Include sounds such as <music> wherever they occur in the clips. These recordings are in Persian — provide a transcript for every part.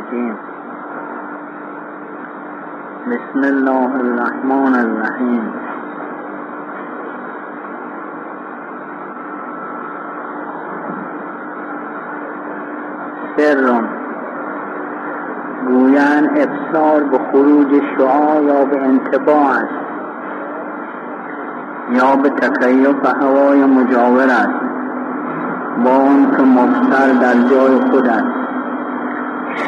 الرجيم. بسم الله الرحمن الرحيم. سر. گویان ابصار به خروج شعا یا به انتباع است. یا به تکیف هوای مجاور است. با اون که مبصر در جای خود است.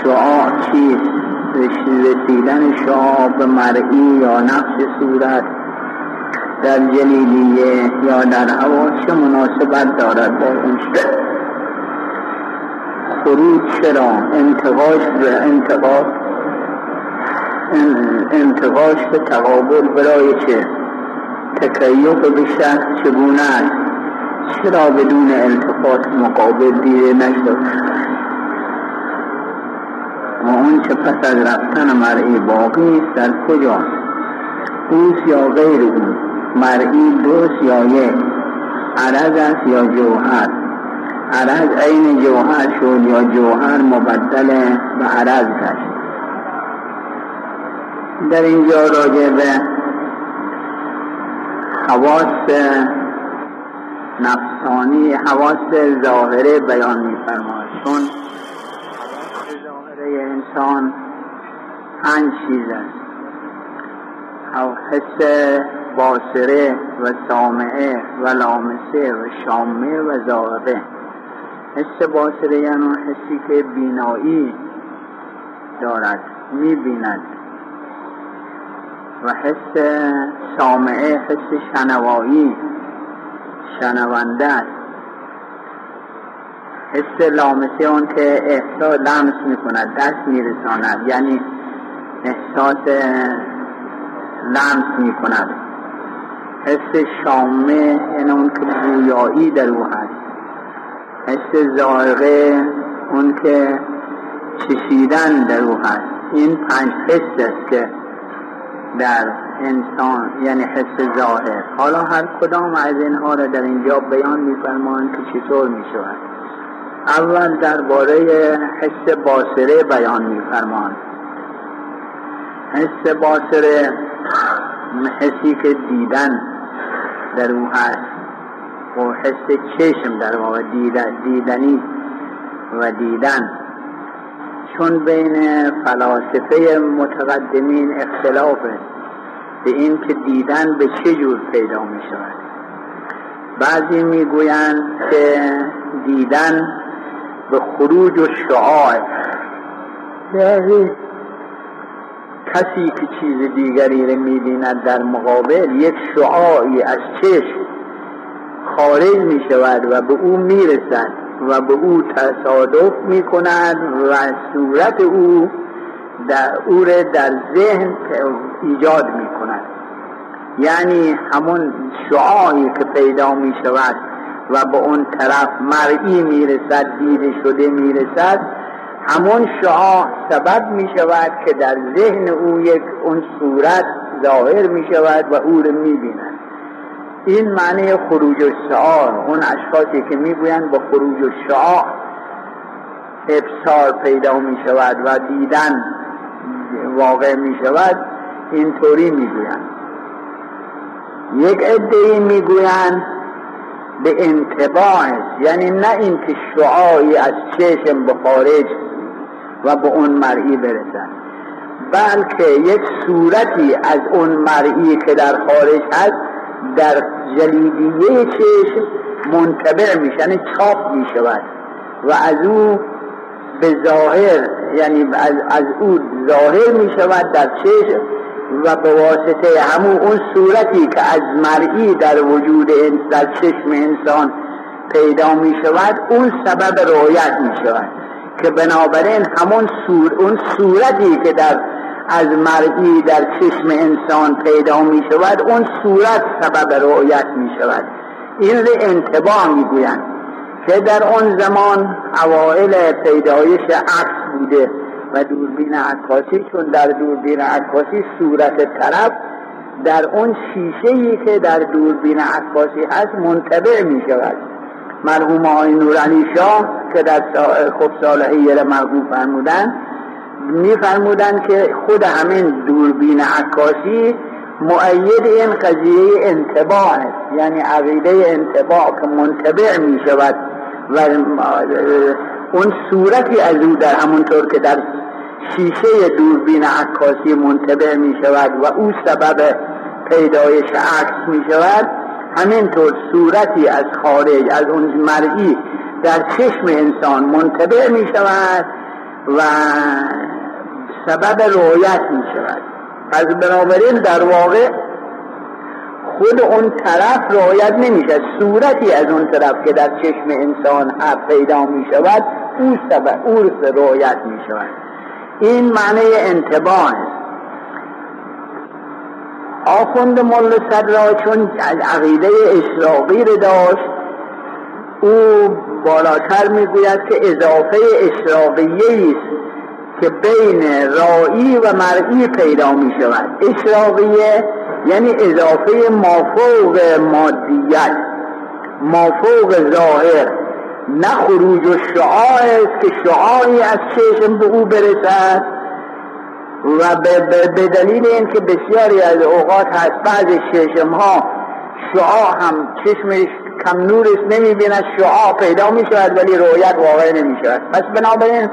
شعاع چیست رسیدن شعاع به مرئی یا نقش صورت در جلیلیه یا در هوا چه مناسبت دارد با اون؟ خروج چرا؟ انتقاش به انتقاش؟ انتقاش به تقابل برای چه؟ تکیف به شخص چگونه است؟ چرا بدون التفات مقابل دیده نشد؟ و اون چه پس از رفتن مرئی باقی است در کجاست اوست یا غیر او. مرئی دوست یا یک عرض است یا جوهر؟ عرض عین جوهر شد یا جوهر مبدل به عرض گشت در اینجا راجع به حواس نفسانی حواس ظاهره بیان میفرماید. چون حواس انسان پنج چیز است. حس باصره و سامعه و لامسه و شامه و ذائقه. حس باصره یعنی حسی که بینایی دارد می‌بیند. و حس سامعه حس شنوایی شنونده است. حس لامسه اون که احساس لمس می‌کند دست میرساند. یعنی احساس لمس می‌کند. حس شامه یعنی اون که بویایی در او هست. حس زائقه اون که چشیدن در او هست. این پنج حس است که در انسان یعنی حس ظاهر. حالا هر کدام از اینها را در اینجا بیان میفرمایند که چطور می‌شود. اول درباره حس باصره بیان میفرمایند حس باصره حسی که دیدن در او هست و حس چشم در واقع دیدنی و دیدن. چون بین فلاسفه متقدمین اختلاف به این که دیدن به چه جور پیدا می شود بعضی می گویند که دیدن به خروج و شعاع. یعنی کسی که چیز دیگری رو می بیند در مقابل یک شعاعی از چشم خارج می شود و به او می رسد و به او تصادف می کند و صورت او در او در ذهن ایجاد می کند یعنی همون شعاعی که پیدا می شود و به اون طرف مرئی می رسد دیده شده می رسد همون شعاع سبب می شود که در ذهن او یک اون صورت ظاهر می شود و او رو می بیند این معنی خروج الشعار. اون اشخاصی که می‌گویند با خروج الشعار ابصار پیدا می شود و دیدن واقع می شود اینطوری می‌گویند. یک عده می‌گویند به انتباع یعنی نه اینکه شعاعی از چشم به خارج و به اون مرئی برسد بلکه یک صورتی از اون مرئی که در خارج هست در جلیدیه چشم منتبع یعنی چاپ می‌شود و از او به ظاهر یعنی از, از او ظاهر می شود در چشم و به واسطه همون اون صورتی که از مرئی در وجود در چشم انسان پیدا می شود اون سبب رؤیت می شود. که بنابراین همون صور اون صورتی که در از مرئی در چشم انسان پیدا می شود اون صورت سبب رؤیت می شود. این رو انتباه می گویند که در آن زمان اوائل پیدایش عکس بوده. و دوربین عکاسی چون در دوربین عکاسی صورت طرف در اون شیشه ای که در دوربین عکاسی هست منتبع می شود مرحوم آقای نورعلی شاه که در خب صالحی مرحوم فرمودن میفرمودن که خود همین دوربین عکاسی معید این قضیه انتباع است. یعنی عقیده انتباع که منتبع می شود و اون صورتی از او در همونطور که در شیشه دوربین عکاسی منتبع می شود و او سبب پیدایش عکس می شود همینطور صورتی از خارج از اون مرئی در چشم انسان منتبع می شود و سبب رویت می شود پس بنابراین در واقع خود اون طرف رعایت نمیشه صورتی از اون طرف که در چشم انسان پیدا می شود او سبب او رعایت می شود این معنی انتباه آخوند مل صدرا چون عقیده اشراقی رو داشت او بالاتر می‌گوید که اضافه اشراقیه است که بین رایی و مرئی پیدا می شود اشراقیه یعنی اضافه مافوق مادیت مافوق ظاهر نه خروج و شعاع است که شعاعی از چشم به او برسد. و به دلیل اینکه بسیاری از اوقات هست بعض چشم ها شعاع هم چشمش کم نور است نمی بیند شعاع پیدا می شود ولی رویت واقع نمی شود پس بنابراین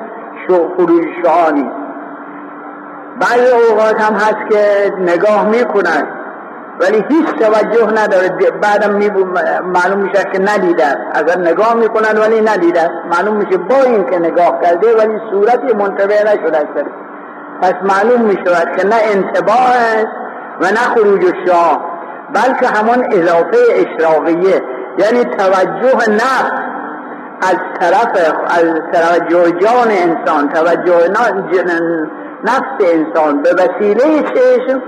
خروج شعاع نیست. بعض اوقات هم هست که نگاه می ولی هیچ توجه نداره. بعدم معلوم میشه که ندیده اگر نگاه می‌کنن ولی ندیده معلوم میشه با این که نگاه کرده ولی صورتی منتبه نشده است. پس معلوم می‌شود که نه انتباه است و نه خروج شاه بلکه همون اضافه اشراقیه. یعنی توجه نفس از طرف از توجه جان انسان توجه نفس انسان به وسیله چشم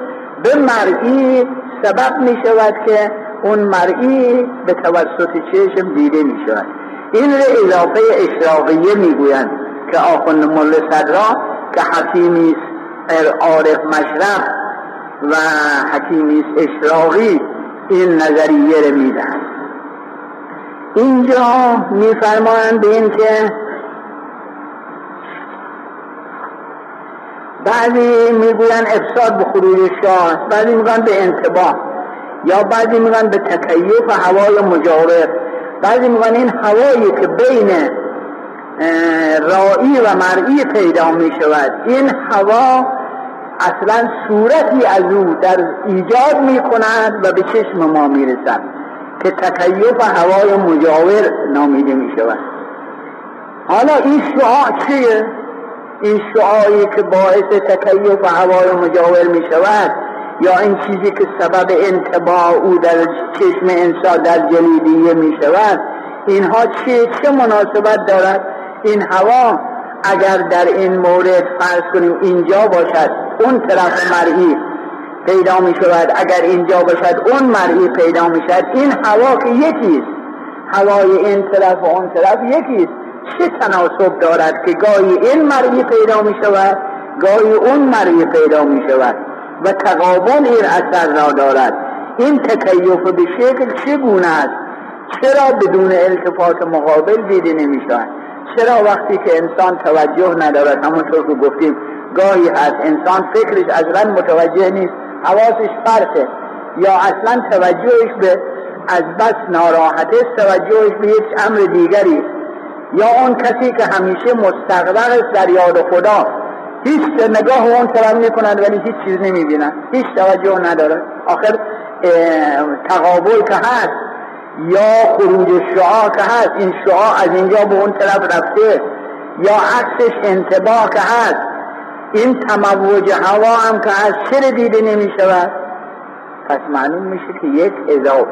به مرئی سبب می شود که اون مرئی به توسط چشم دیده می شود این رو اضافه اشراقیه می گویند که آخوند مل صدرا که حکیمی عارف مشرف و حکیمی اشراقی این نظریه رو می دهند اینجا میفرمایند به این که بعضی می‌گوین افساد به خروج شاه بعضی میگن به انتباه یا بعضی میگن به تکیف هوای مجاور. بعضی میگن این هوایی که بین رایی و مرئی پیدا می شود این هوا اصلا صورتی از او در ایجاد می کند و به چشم ما می رسد که تکیف هوای مجاور نامیده می شود حالا این شعاع چیه؟ این شعایی که باعث تکیف هوای مجاور می شود یا این چیزی که سبب انتباع او در چشم انسان در جلیدیه می شود اینها چه چه مناسبت دارد؟ این هوا اگر در این مورد فرض کنیم اینجا باشد اون طرف مرئی پیدا می شود اگر اینجا باشد اون مرئی پیدا می شود این هوا که یکیست هوای این طرف و اون طرف یکیست. چه تناسب دارد که گاهی این مرئی پیدا می شود گاهی اون مرئی پیدا می شود و تقابل این اثر را دارد. این تکیف به شکل چگونه است؟ چرا بدون التفات مقابل دیده نمی شود چرا وقتی که انسان توجه ندارد؟ همونطور که گفتیم گاهی هست انسان فکرش اصلا متوجه نیست حواسش فرقه. یا اصلا توجهش به از بس ناراحته توجهش به یک امر دیگری. یا اون کسی که همیشه مستقبل است در یاد خدا هیچ نگاه اون طرف می‌کنند ولی هیچ چیز نمی‌بینند. هیچ توجه نداره. آخر تقابل که هست یا خروج شعا که هست این شعا از اینجا به اون طرف رفته یا عکسش انتباه که هست این تموج هوا هم که از چرا دیده نمی شود پس معلوم میشه که یک اضافه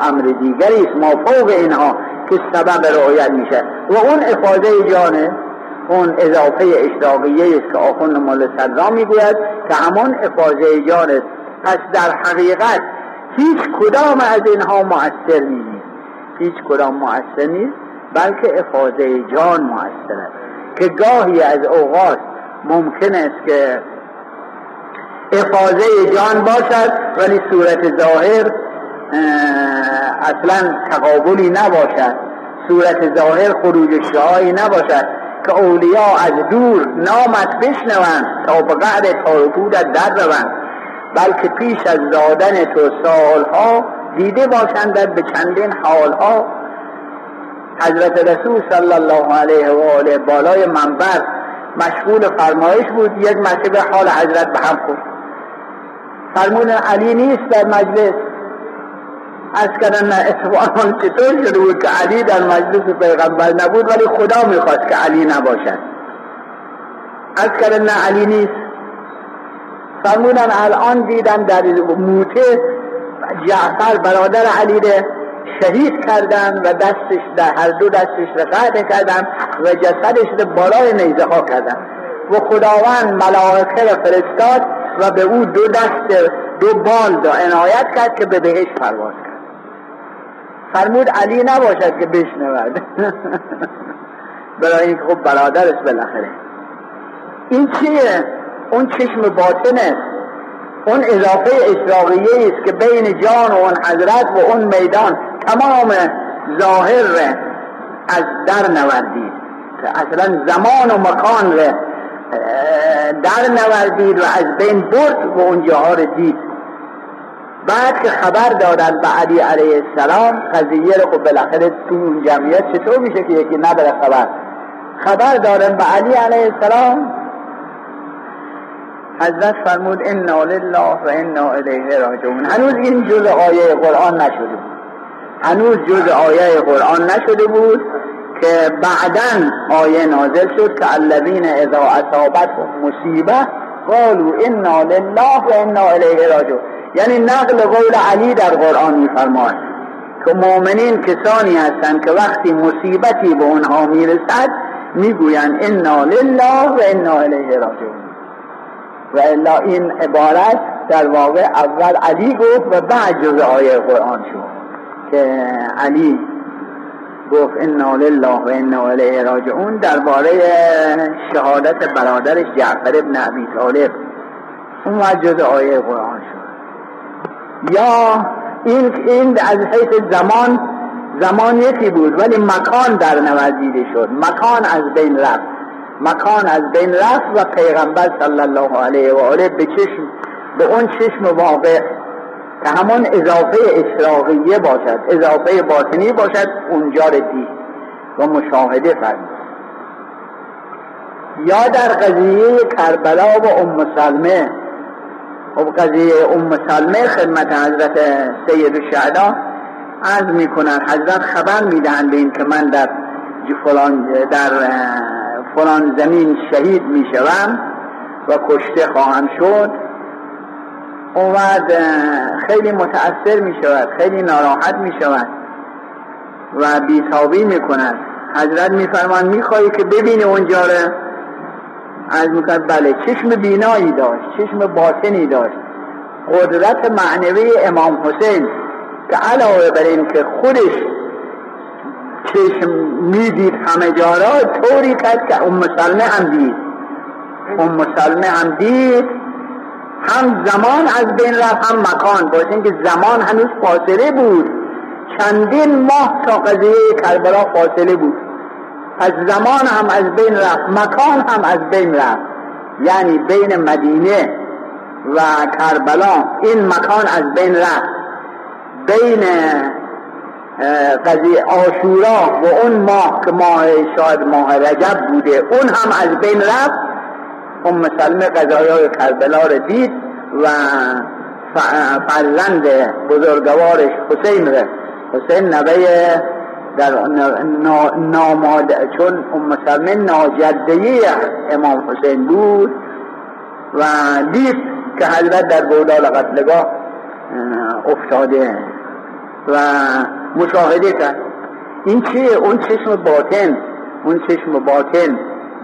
امر دیگری است. ما فوق اینها. که سبب رعایت میشه. و اون افاده جانه اون اضافه اشتاقیه است که آخوند مال صدرا می‌گوید که همون افاده جان. است پس در حقیقت هیچ کدام از اینها مؤثر نیست. هیچ کدام مؤثر نیست بلکه افاده جان مؤثر است. که گاهی از اوقات ممکن است که افاظه جان باشد ولی صورت ظاهر اصلا تقابلی نباشد. صورت ظاهر خروج شعایی نباشد که اولیا از دور نامت بشنوند تا به قعر تارکودت در روند. بلکه پیش از دادن تو سالها دیده باشندت به چندین حالها. حضرت رسول صلی الله علیه و آله بالای منبر مشغول فرمایش بود یک مرتبه حال حضرت به هم خورد. فرمودن علی نیست در مجلس. از کردن اتفاقا چطور شده بود که علی در مجلس پیغمبر نبود ولی خدا می‌خواست که علی نباشد؟ از کردن نه علی نیست. فرمودن الان دیدن در موته جعفر برادر علی ده شهید کردن و دستش در هر دو دستش رقعت کردن و جسدش رو بالای نیزه ها کردن و خداوند ملائکه را فرستاد و به او دو دست دو بال دا عنایت کرد که به بهش پرواز فرمود علی نباشد که بشنود. برای اینکه خب برادرش بالاخره. این چیه؟ اون چشم باطن است اون اضافه اشراقیه است که بین جان و اون حضرت و اون میدان تمام ظاهر از در نوردید. اصلا زمان و مکان ره در نوردید و از بین برد و اون جاها رو دید. بعد که خبر دادن به علی علیه السلام قضیه رو خب بالاخره تو اون جمعیت چطور میشه که یکی نداره خبر؟ خبر دادن به علی علیه السلام حضرت فرمود انا لله و انا الیه راجعون. هنوز این جز آیه قرآن نشده بود. هنوز جز آیه قرآن نشده بود که بعدا آیه نازل شد که الذین اذا اصابت مصیبه قالوا انا لله و انا الیه راجعون. یعنی نقل قول علی در قرآن میفرماید که مؤمنین کسانی هستند که وقتی مصیبتی به اونها می‌رسد می‌گویند انا لله و انا الیه راجعون و الا این عبارت در واقع اول علی گفت و بعد جز آیه قرآن شد که علی گفت انا لله و انا الیه راجعون درباره شهادت برادرش جعفر ابن ابی طالب. اون آیه قرآن شد. یا این این از حیث زمان زمان یکی بود ولی مکان در نوازیده شد. مکان از بین رفت. مکان از بین رفت و پیغمبر صلی الله علیه و آله به چشم به اون چشم واقع. که همون اضافه اشراقیه باشد. اضافه باطنی باشد اونجا دید و مشاهده فرمود. یا در قضیه کربلا و ام سلمه و قضیه ام سلمه خدمت حضرت سید الشهدا عرض می‌کنن حضرت خبر می‌دهند به این که من در فلان در فلان زمین شهید می‌شوم و کشته خواهم شد. اومد خیلی متأثر می شود خیلی ناراحت می شود و بیتابی می کند حضرت می فرمان می خواهی که ببینی اونجا رو؟ از می بله چشم بینایی داشت چشم باطنی داشت. قدرت معنوی امام حسین که علاوه بر این که خودش چشم می‌دید همه جارا طوری کرد که ام سلمه هم دید. ام سلمه هم دید. هم زمان از بین رفت هم مکان. باشه اینکه زمان هنوز فاصله بود. چندین ماه تا قضیه کربلا فاصله بود. از زمان هم از بین رفت مکان هم از بین رفت. یعنی بین مدینه و کربلا این مکان از بین رفت. بین قضیه آشورا و اون ماه که ماه شاید ماه رجب بوده اون هم از بین رفت. ام سلمه قضایای کربلا رو دید و فرزند بزرگوارش حسین ره حسین نوه در ناماد چون ام سلمه ناجدهی امام حسین بود و دید که حضرت در گودال قتلگاه افتاده و مشاهده کرد. این چیه اون چشم باطن اون چشم باطن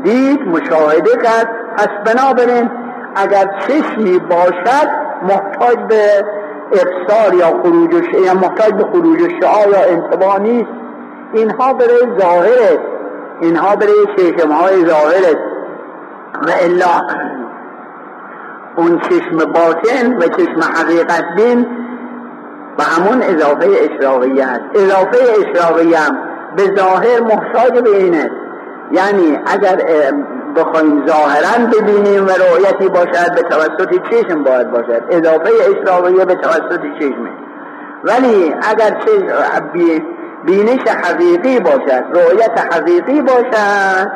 دید مشاهده کرد. پس بنابراین اگر چشمی باشد محتاج به افسار یا خروج یا محتاج به خروج شعا یا انتباه نیست. اینها برای ظاهر اینها برای چشم های ظاهر و الا اون چشم باطن و چشم حقیقت بین و همون اضافه اشراقیه است. اضافه اشراقیه هم به ظاهر محتاج به این است. یعنی اگر بخوایم ظاهرا ببینیم و رؤیتی باشد به توسط چشم باید باشد. اضافه اشراقیه به توسط چشمه. ولی اگر چه بینش حقیقی باشد رؤیت حقیقی باشد.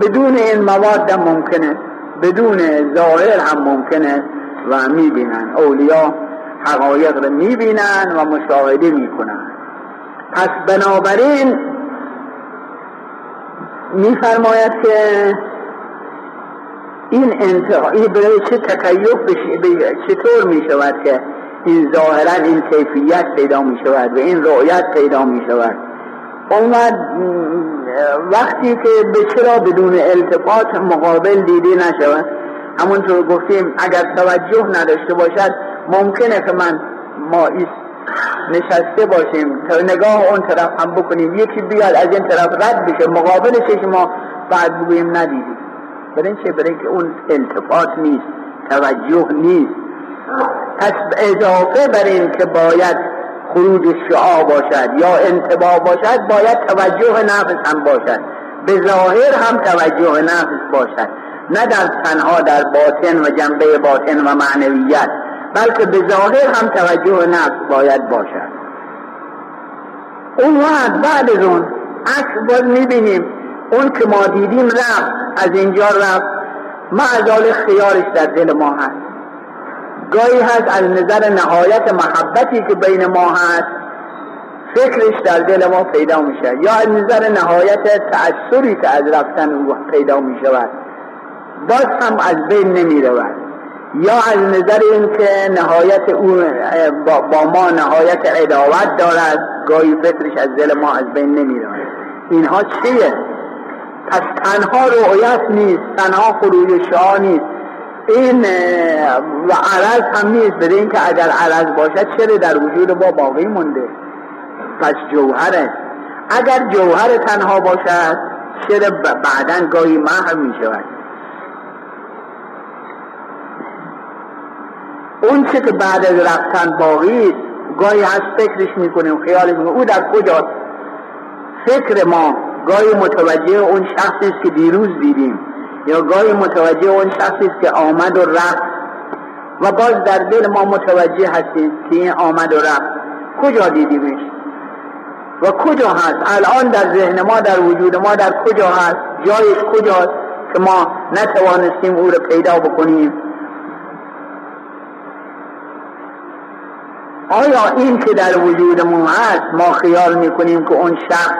بدون این مواد ممکنه بدون ظاهر هم ممکنه و می‌بینن. اولیا حقایق رو می‌بینن و مشاهده می‌کنن. پس بنابراین میفرماید که این انتهایی برای چه تکیف چطور می شود که این ظاهرا این کیفیت پیدا می شود و این رؤیت پیدا می شود. اومد وقتی که به چرا بدون التفات مقابل دیده نشود همونطور گفتیم اگر توجه نداشته باشد ممکنه که من ما نشسته باشیم. تا نگاه اون طرف هم بکنیم. یکی بیاد از این طرف رد بشه. مقابل ما بعد بگوییم ندیدیم. برای چه؟ برای که اون التفات نیست توجه نیست. پس اضافه بر این که باید خروج شعا باشد یا انتباه باشد باید توجه نفس هم باشد. به ظاهر هم توجه نفس باشد. نه در تنها در باطن و جنبه باطن و معنویت بلکه به ظاهر هم توجه نفس باید باشد. اون وقت بعد از اون عکس باز می‌بینیم. اون که ما دیدیم رفت از اینجا رفت. معذال خیارش در دل ما هست. گاهی هست از نظر نهایت محبتی که بین ما هست. فکرش در دل ما پیدا میشه. یا از نظر نهایت تأثری که از رفتن او پیدا می‌شود. باز هم از بین نمی رود یا از نظر اینکه نهایت او با ما نهایت عداوت دارد گاهی فکرش از دل ما از بین نمی رود اینها چیه؟ پس تنها رؤیت نیست. تنها خروج شاه نیست. این و عرض هم نیست. به اینکه اگر عرض باشد چرا در وجود ما باقی مونده؟ پس جوهره. اگر جوهر تنها باشد چرا بعدا گاهی محو می شود؟ اون چه که بعد از رفتن باقی گاهی از فکرش می‌کنیم خیالش می‌کنیم او در کجاست؟ فکر ما گاهی متوجه اون شخصی که دیروز دیدیم. یا گاهی متوجه اون شخصی است که آمد و رفت. و باز در دل ما متوجه هستیم که این آمد و رفت. کجا دیدیمش؟ و کجا هست؟ الان در ذهن ما در وجود ما در کجا هست؟ جایش کجاست که ما نتوانستیم او رو پیدا بکنیم؟ آیا این که در وجودمون هست ما خیال می‌کنیم که اون شخص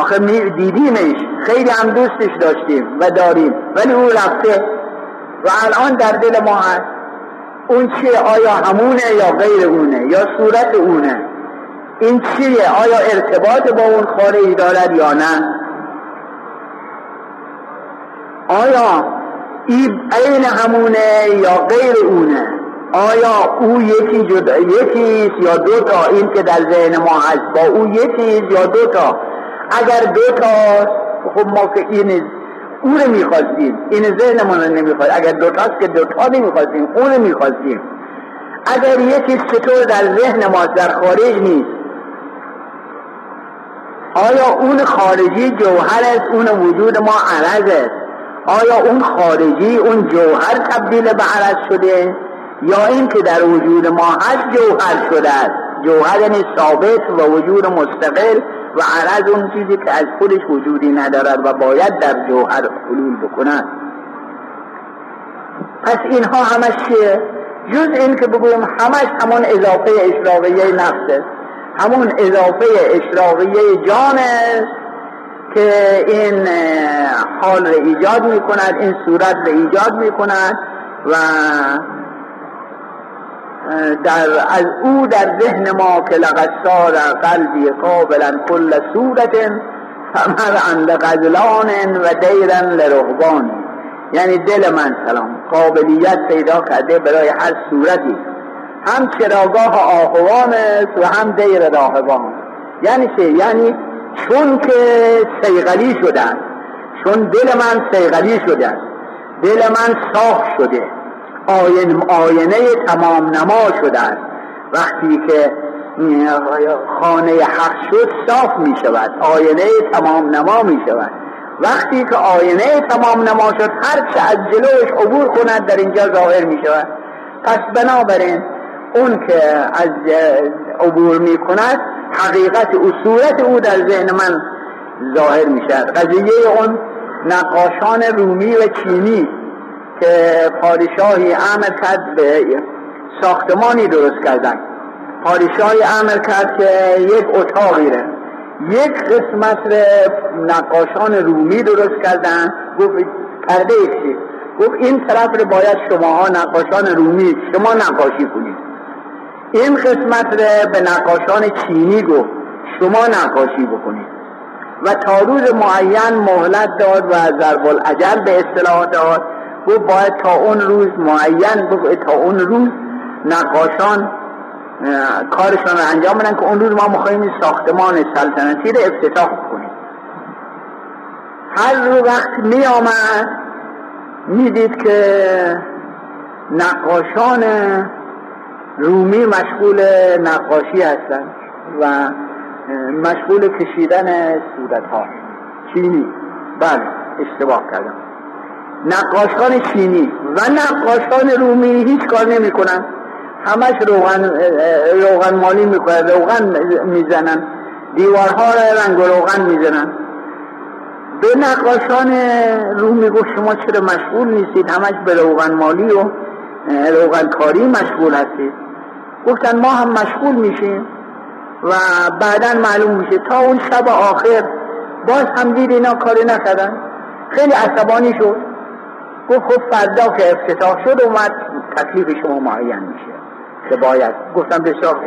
آخه دیدیمش خیلی هم دوستش داشتیم و داریم. ولی او رفته و الان در دل ما هست. اون چیه؟ آیا همونه یا غیر اونه؟ یا صورت اونه؟ این چیه؟ آیا ارتباط با اون خارج دارد یا نه؟ آیا این همونه یا غیر اونه؟ آیا او یکی جدا یکیست یا دو تا این که در ذهن ما هست. با او یکیست یا دو تا اگر دو تا خب ما که این او رو می‌خواستیم این ذهنمون رو نمی‌خواست. اگر دو تاست که دو تا نمی‌خواستیم اون رو می‌خواستیم. اگر یکی چطور در ذهن ما در خارج نیست آیا اون خارجی جوهر است؟ اون وجود ما عرض است. آیا اون خارجی اون جوهر تبدیل به عرض شده؟ یا این که در وجود ما هست جوهر شده است. جوهر یعنی ثابت و وجود مستقل. و عرض اون چیزی که از خودش وجودی ندارد و باید در جوهر حلول بکند پس اینها همش چیه؟ جز این که بگویم همش همون اضافه اشراقیه نفس همون اضافه اشراقیه جان است که این حال را ایجاد می کند این صورت را ایجاد می کند و در از او در ذهن ما که لقد سار قلبی قابلا کل صورت فمر عند غزلان و دیرن لرهبان یعنی دل من سلام قابلیت پیدا کرده برای هر صورتی. هم چراگاه آهوان است و هم دیر راهبان یعنی چه؟ یعنی چون که سیغلی شده چون دل من سیغلی شده. دل من صاف شده. آین آینه تمام نما شده است وقتی که خانه حق شد صاف می شود. آینه تمام نما می شود. وقتی که آینه تمام نما شد هر چه از جلوش عبور کند در اینجا ظاهر می شود. پس بنابراین اون که از عبور می کند حقیقت او صورت او در ذهن من ظاهر می شود. قضیه اون نقاشان رومی و چینی که پادشاهی امر کرد به ساختمانی درست کردن. پادشاهی امر کرد که یک اتاقی ره یک قسمت نقاشان رومی درست کردن. گفت پرده چی گفت این طرف رو باید شماها نقاشان رومی شما نقاشی کنید. این قسمت رو به نقاشان چینی گفت. شما نقاشی بکنید. و تا روز معین مهلت داد و ضرب العجل به اصطلاح داد. گفت باید تا اون روز معین گفت تا اون روز نقاشان کارشان رو انجام بدن که اون روز ما می‌خوایم ساختمان سلطنتی رو افتتاح کنیم. هر وقت می آمد می‌دید که نقاشان رومی مشغول نقاشی هستند و مشغول کشیدن صورت ها چینی. بله اشتباه کردم. نقاشان چینی و نقاشان رومی هیچ کار نمی کنن همش روغن, روغن مالی می‌کنن روغن می‌زنن. دیوارها را رنگ و روغن می‌زنن. به نقاشان رومی گفت شما چرا مشغول نیستید؟ همش به روغن مالی و روغن کاری مشغول هستید. گفتن ما هم مشغول میشیم و بعدا معلوم میشه تا اون شب آخر باز هم دید اینا کاری نکردن. خیلی عصبانی شد. گفت خب فردا که افتتاح شد اومد تکلیف شما معین میشه که باید گفتم بسیار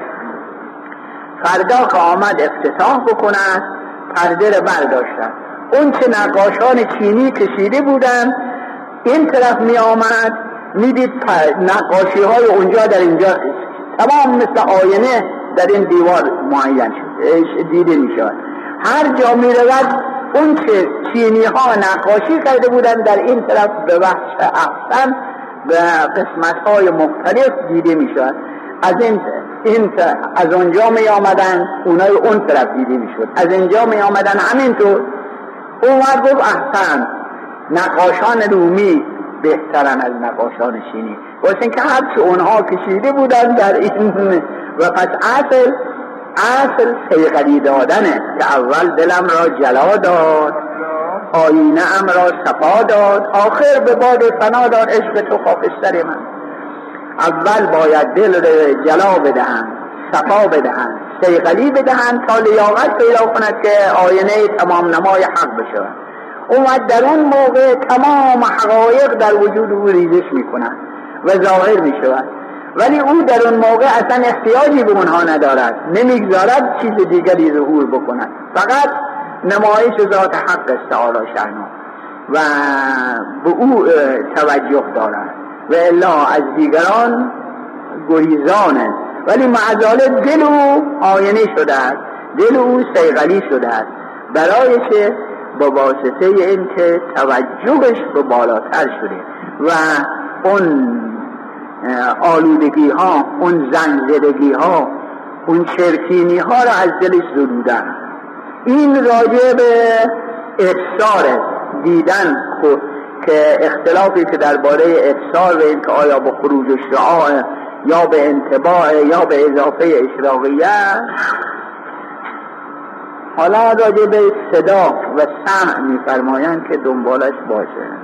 فردا که آمد افتتاح بکنن پرده رو برداشتن اون چه نقاشان چینی کشیده بودن این طرف می آمد می‌دید نقاشی های اونجا در اینجا تمام مثل آینه در این دیوار معین دیده می شود هر جا می رود اون که چینی ها نقاشی کرده بودن در این طرف به وحش احسن به قسمت های مختلف دیده می شود از این, این از اونجا می آمدن اونای اون طرف دیده می شود از اینجا می آمدن همینطور. اومد گفت احسن نقاشان رومی بهترن از نقاشان چینی. واسه که هرچه اونها کشیده بودن در این <laughs> و پس اصل اصل سیغلی دادنه که اول دلم را جلا داد آینه ام را صفا داد آخر به باد فنا داد عشق تو خاکستر من. اول باید دل را جلا بدهند صفا بدهند سیغلی بدهند تا لیاقت پیدا کند که آینه تمام نمای حق بشه. اومد در اون موقع تمام حقایق در وجود او ریزش می‌کنند و ظاهر می‌شود. ولی او در اون موقع اصلا احتیاجی به اونها ندارد. نمی‌گذارد چیز دیگری ظهور بکند. فقط نمایش ذات حق است تعالی شأنه و به او توجه دارد. و الا از دیگران گریزان است. ولی معذاله دل او آینه شده است. دل او سیغلی شده است. برای چه با واسطه این که توجهش به بالاتر شده و اون آلودگی ها اون زنجرگی ها اون چرکینی ها را از دلش زدودن. این راجع به افسار دیدن که اختلافی که درباره افسار و اینکه آیا به خروج شعاع یا به انتباع یا به اضافه اشراقیه. حالا راجع به صدا و سمع میفرمایند که دنبالش باشه.